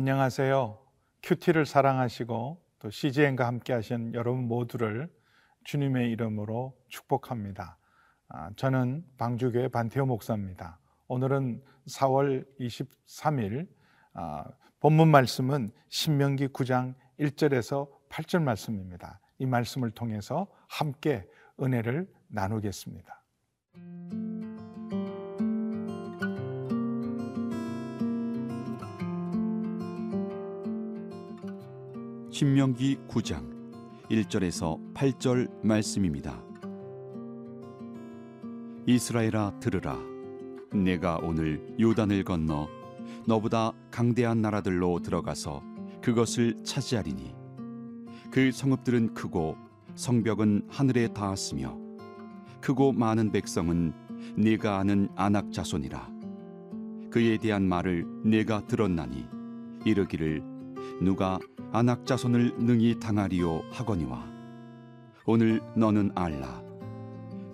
안녕하세요. 큐티를 사랑하시고 또 CGN과 함께 하신 여러분 모두를 주님의 이름으로 축복합니다. 아, 저는 방주교회 반태호 목사입니다. 오늘은 4월 23일 아, 본문 말씀은 신명기 9장 1절에서 8절 말씀입니다. 이 말씀을 통해서 함께 은혜를 나누겠습니다. 신명기 9장 1절에서 8절 말씀입니다. 이스라엘아 들으라 내가 오늘 요단을 건너 너보다 강대한 나라들로 들어가서 그것을 차지하리니 그 성읍들은 크고 성벽은 하늘에 닿았으며 크고 많은 백성은 네가 아는 아낙 자손이라 그에 대한 말을 내가 들었나니 이르기를 누가 아낙 자손을 능히 당하리요 하거니와 오늘 너는 알라.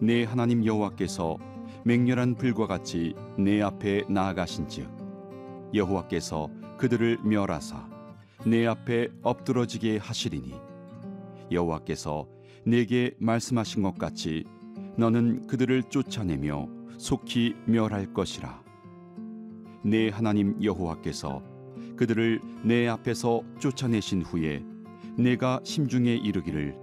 내 하나님 여호와께서 맹렬한 불과 같이 내 앞에 나아가신즉 여호와께서 그들을 멸하사 내 앞에 엎드러지게 하시리니 여호와께서 내게 말씀하신 것 같이 너는 그들을 쫓아내며 속히 멸할 것이라. 내 하나님 여호와께서 그들을 내 앞에서 쫓아내신 후에 내가 심중에 이르기를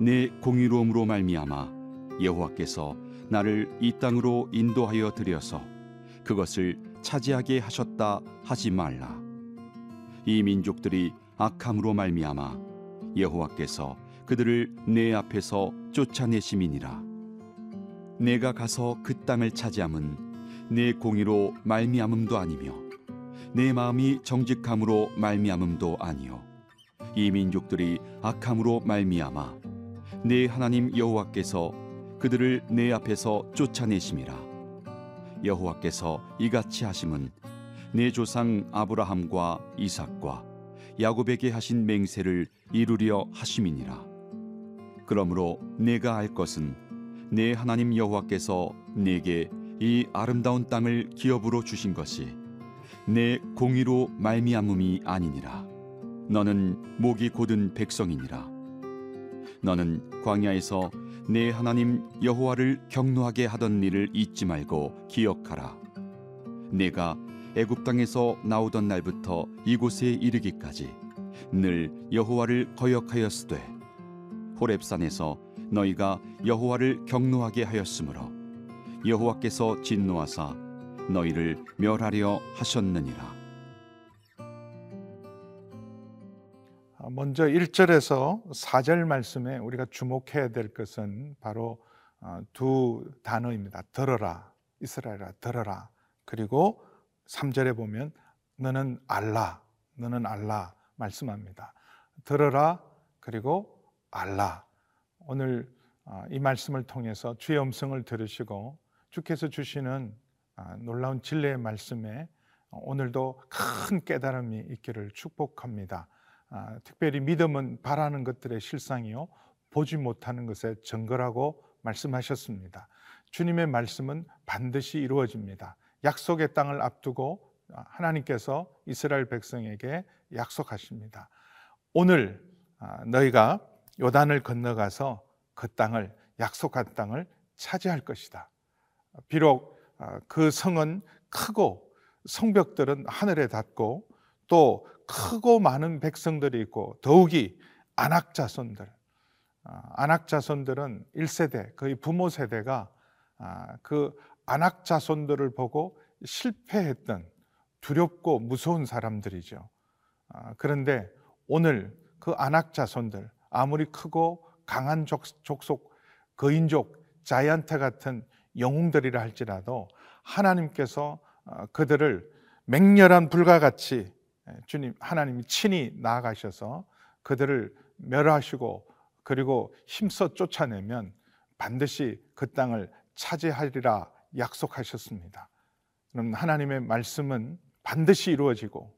내 공의로움으로 말미암아 여호와께서 나를 이 땅으로 인도하여 들여서 그것을 차지하게 하셨다 하지 말라. 이 민족들이 악함으로 말미암아 여호와께서 그들을 내 앞에서 쫓아내심이니라. 내가 가서 그 땅을 차지함은 내 공의로 말미암음도 아니며 내 마음이 정직함으로 말미암음도 아니요. 이 민족들이 악함으로 말미암아 내 하나님 여호와께서 그들을 내 앞에서 쫓아내심이라. 여호와께서 이같이 하심은 내 조상 아브라함과 이삭과 야곱에게 하신 맹세를 이루려 하심이니라. 그러므로 내가 알 것은 내 하나님 여호와께서 내게 이 아름다운 땅을 기업으로 주신 것이 내 공의로 말미암음이 아니니라. 너는 목이 곧은 백성이니라. 너는 광야에서 내 하나님 여호와를 경노하게 하던 일을 잊지 말고 기억하라. 내가 애굽 땅에서 나오던 날부터 이곳에 이르기까지 늘 여호와를 거역하였으되 호렙산에서 너희가 여호와를 경노하게 하였으므로 여호와께서 진노하사 너희를 멸하려 하셨느니라. 아, 먼저 1절에서 4절 말씀에 우리가 주목해야 될 것은 바로 아, 두 단어입니다. 들어라. 이스라엘아 들어라. 그리고 3절에 보면 너는 알라. 너는 알라 말씀합니다. 들어라. 그리고 알라. 오늘 아, 이 말씀을 통해서 주의 음성을 들으시고 주께서 주시는 놀라운 진리의 말씀에 오늘도 큰 깨달음이 있기를 축복합니다. 아, 특별히 믿음은 바라는 것들의 실상이요 보지 못하는 것의 증거라고 말씀하셨습니다. 주님의 말씀은 반드시 이루어집니다. 약속의 땅을 앞두고 하나님께서 이스라엘 백성에게 약속하십니다. 오늘 아, 너희가 요단을 건너가서 그 땅을 약속한 땅을 차지할 것이다. 비록 아, 그 성은 크고 성벽들은 하늘에 닿고 또 크고 많은 백성들이 있고 더욱이 안악 자손들 아, 안악 자손들은 1세대 거의 부모 세대가 아, 그 안악 자손들을 보고 실패했던 두렵고 무서운 사람들이죠. 그런데 오늘 그 안악 자손들 아무리 크고 강한 족 속 거인족 자이언트 같은 영웅들이라 할지라도 하나님께서 어, 그들을 맹렬한 불과 같이 주님 하나님이 친히 나아가셔서 그들을 멸하시고 그리고 힘써 쫓아내면 반드시 그 땅을 차지하리라 약속하셨습니다. 그럼 하나님의 말씀은 반드시 이루어지고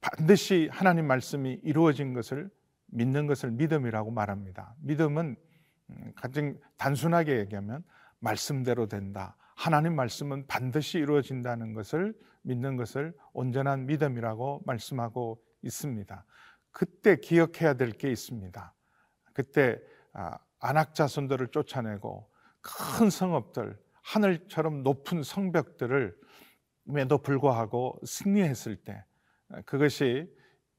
반드시 하나님 말씀이 이루어진 것을 믿는 것을 믿음이라고 말합니다. 믿음은 음, 가장 단순하게 얘기하면 말씀대로 된다. 하나님 말씀은 반드시 이루어진다는 것을 믿는 것을 온전한 믿음이라고 말씀하고 있습니다. 그때 기억해야 될 게 있습니다. 그때 아, 안악 자손들을 쫓아내고 큰 성읍들, 하늘처럼 높은 성벽들을 에도 불구하고 승리했을 때 그것이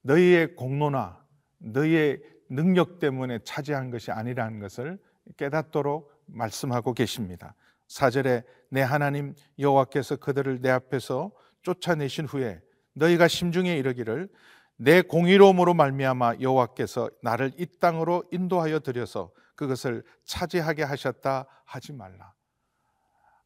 너희의 공로나 너희의 능력 때문에 차지한 것이 아니라는 것을 깨닫도록 말씀하고 계십니다. 4절에 내 하나님 여호와께서 그들을 내 앞에서 쫓아내신 후에 너희가 심중에 이르기를 내 공의로움으로 말미암아 여호와께서 나를 이 땅으로 인도하여 들여서 그것을 차지하게 하셨다 하지 말라.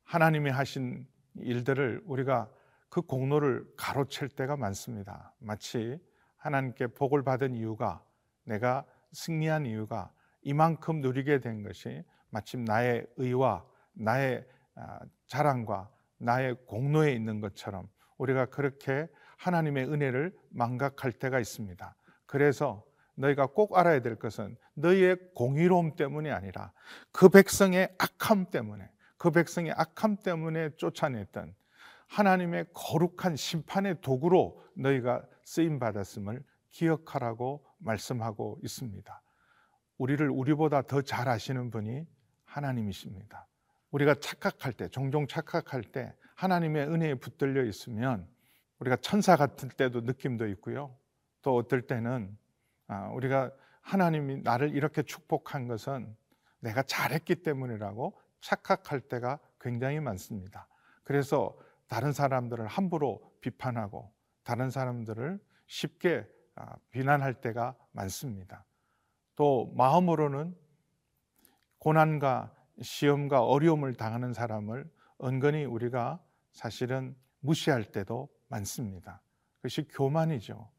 하나님이 하신 일들을 우리가 그 공로를 가로챌 때가 많습니다. 마치 하나님께 복을 받은 이유가 내가 승리한 이유가 이만큼 누리게 된 것이 마침 나의 의와 나의 아, 자랑과 나의 공로에 있는 것처럼 우리가 그렇게 하나님의 은혜를 망각할 때가 있습니다. 그래서 너희가 꼭 알아야 될 것은 너희의 공의로움 때문이 아니라 그 백성의 악함 때문에 그 백성의 악함 때문에 쫓아냈던 하나님의 거룩한 심판의 도구로 너희가 쓰임 받았음을 기억하라고 말씀하고 있습니다. 우리를 우리보다 더 잘 아시는 분이 하나님이십니다. 우리가 착각할 때, 종종 착각할 때 하나님의 은혜에 붙들려 있으면 우리가 천사 같을 때도 느낌도 있고요. 또 어떨 때는 아, 우리가 하나님이 나를 이렇게 축복한 것은 내가 잘했기 때문이라고 착각할 때가 굉장히 많습니다. 그래서 다른 사람들을 함부로 비판하고 다른 사람들을 쉽게 아, 비난할 때가 많습니다. 또 마음으로는 고난과 시험과 어려움을 당하는 사람을 은근히 우리가 사실은 무시할 때도 많습니다. 그것이 교만이죠.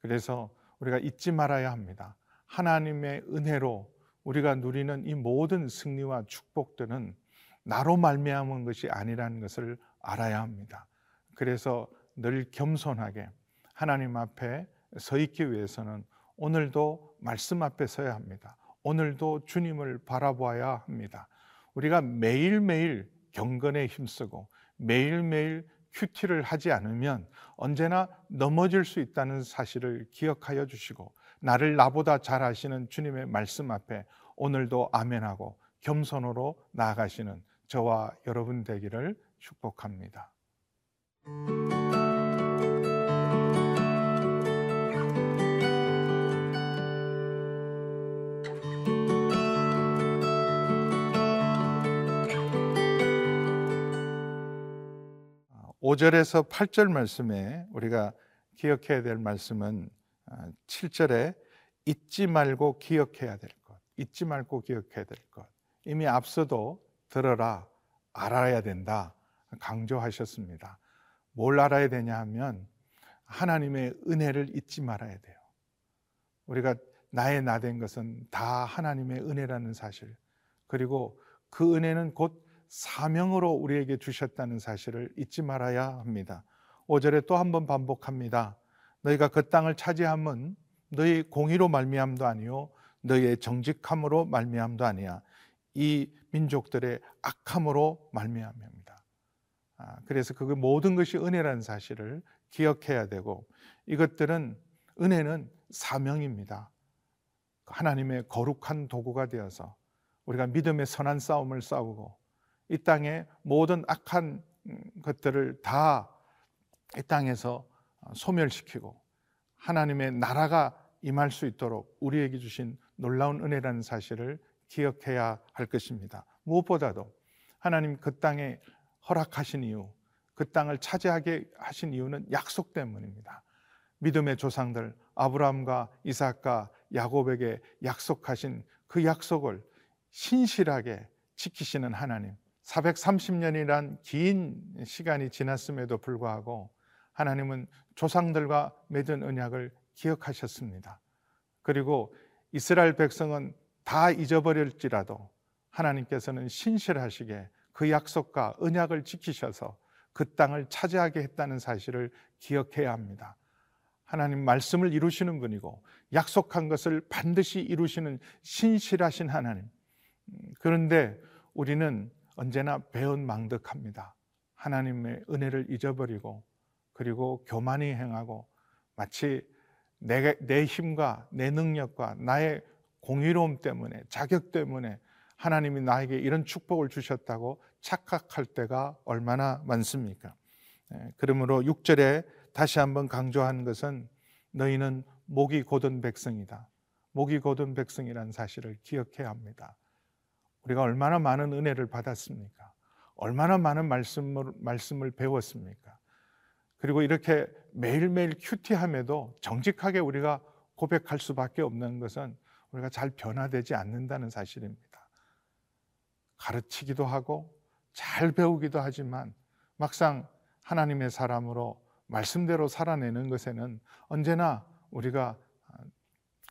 그래서 우리가 잊지 말아야 합니다. 하나님의 은혜로 우리가 누리는 이 모든 승리와 축복들은 나로 말미암은 것이 아니라는 것을 알아야 합니다. 그래서 늘 겸손하게 하나님 앞에 서 있기 위해서는 오늘도 말씀 앞에 서야 합니다. 오늘도 주님을 바라보아야 합니다. 우리가 매일매일 경건에 힘쓰고 매일매일 큐티를 하지 않으면 언제나 넘어질 수 있다는 사실을 기억하여 주시고 나를 나보다 잘 아시는 주님의 말씀 앞에 오늘도 아멘하고 겸손으로 나아가시는 저와 여러분 되기를 축복합니다. 오절에서팔절 말씀에 우리가 기억해야 될 말씀은 7절에 아, 잊지 말고 기억해야 될 것, 잊지 말고 기억해야 될 것. 이미 앞서도 들어라, 알아야 된다. 강조하셨습니다. 뭘 알아야 되냐 하면 하나님의 은혜를 잊지 말아야 돼요. 우리가 나의 나 된 것은 다 하나님의 은혜라는 사실. 그리고 그 은혜는 곧 사명으로 우리에게 주셨다는 사실을 잊지 말아야 합니다. 5절에 또 한 번 반복합니다. 너희가 그 땅을 차지함은 너희 공의로 말미암도 아니요 너희의 정직함으로 말미암도 아니야. 이 민족들의 악함으로 말미암입니다. 아, 그래서 그 모든 것이 은혜라는 사실을 기억해야 되고 이것들은 은혜는 사명입니다. 하나님의 거룩한 도구가 되어서 우리가 믿음의 선한 싸움을 싸우고 이 땅의 모든 악한 것들을 다 이 땅에서 소멸시키고 하나님의 나라가 임할 수 있도록 우리에게 주신 놀라운 은혜라는 사실을 기억해야 할 것입니다. 무엇보다도 하나님 그 땅에 허락하신 이유, 그 땅을 차지하게 하신 이유는 약속 때문입니다. 믿음의 조상들 아브라함과 이삭과 야곱에게 약속하신 그 약속을 신실하게 지키시는 하나님. 430년이란 긴 시간이 지났음에도 불구하고 하나님은 조상들과 맺은 언약을 기억하셨습니다. 그리고 이스라엘 백성은 다 잊어버릴지라도 하나님께서는 신실하시게 그 약속과 언약을 지키셔서 그 땅을 차지하게 했다는 사실을 기억해야 합니다. 하나님 말씀을 이루시는 분이고 약속한 것을 반드시 이루시는 신실하신 하나님. 음, 그런데 우리는 언제나 배은망덕합니다. 하나님의 은혜를 잊어버리고 그리고 교만히 행하고 마치 내, 내 힘과 내 능력과 나의 공의로움 때문에 자격 때문에 하나님이 나에게 이런 축복을 주셨다고 착각할 때가 얼마나 많습니까? 예, 그러므로 6절에 다시 한번 강조한 것은 너희는 목이 곧은 백성이다. 목이 곧은 백성이라는 사실을 기억해야 합니다. 우리가 얼마나 많은 은혜를 받았습니까? 얼마나 많은 말씀을, 말씀을 배웠습니까? 그리고 이렇게 매일매일 큐티함에도 정직하게 우리가 고백할 수밖에 없는 것은 우리가 잘 변화되지 않는다는 사실입니다. 가르치기도 하고 잘 배우기도 하지만 막상 하나님의 사람으로 말씀대로 살아내는 것에는 언제나 우리가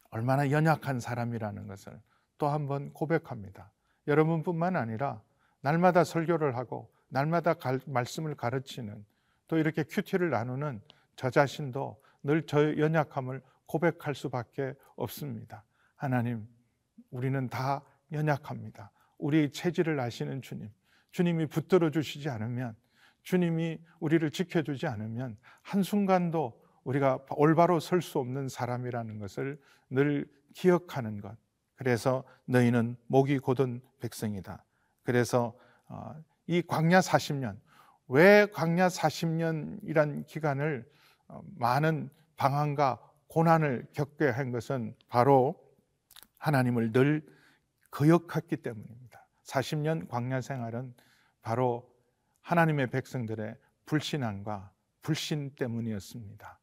얼마나 연약한 사람이라는 것을 또 한 번 고백합니다. 여러분뿐만 아니라 날마다 설교를 하고 날마다 갈, 말씀을 가르치는 또 이렇게 큐티를 나누는 저 자신도 늘 저 연약함을 고백할 수밖에 없습니다. 하나님, 우리는 다 연약합니다. 우리의 체질을 아시는 주님, 주님이 붙들어 주시지 않으면, 주님이 우리를 지켜주지 않으면 한순간도 우리가 올바로 설 수 없는 사람이라는 것을 늘 기억하는 것. 그래서 너희는 목이 곧은 백성이다. 그래서 어, 이 광야 40년, 왜 광야 40년이란 기간을 어, 많은 방황과 고난을 겪게 한 것은 바로 하나님을 늘 거역했기 때문입니다. 40년 광야 생활은 바로 하나님의 백성들의 불신앙과 불신 때문이었습니다.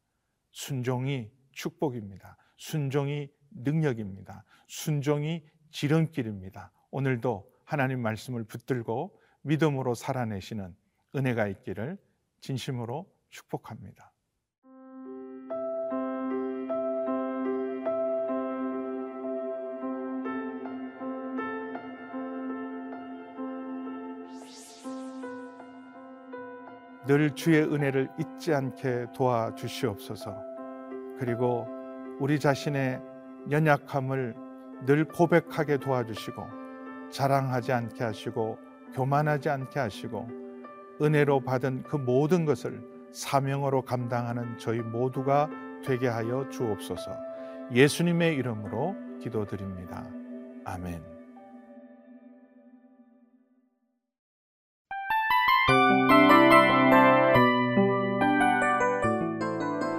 순종이 축복입니다. 순종이 능력입니다. 순종이 지름길입니다. 오늘도 하나님 말씀을 붙들고 믿음으로 살아내시는 은혜가 있기를 진심으로 축복합니다. 늘 주의 은혜를 잊지 않게 도와주시옵소서. 그리고 우리 자신의 연약함을 늘 고백하게 도와주시고 자랑하지 않게 하시고 교만하지 않게 하시고 은혜로 받은 그 모든 것을 사명으로 감당하는 저희 모두가 되게 하여 주옵소서. 예수님의 이름으로 기도드립니다. 아멘.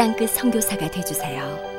땅끝 성교사가 되주세요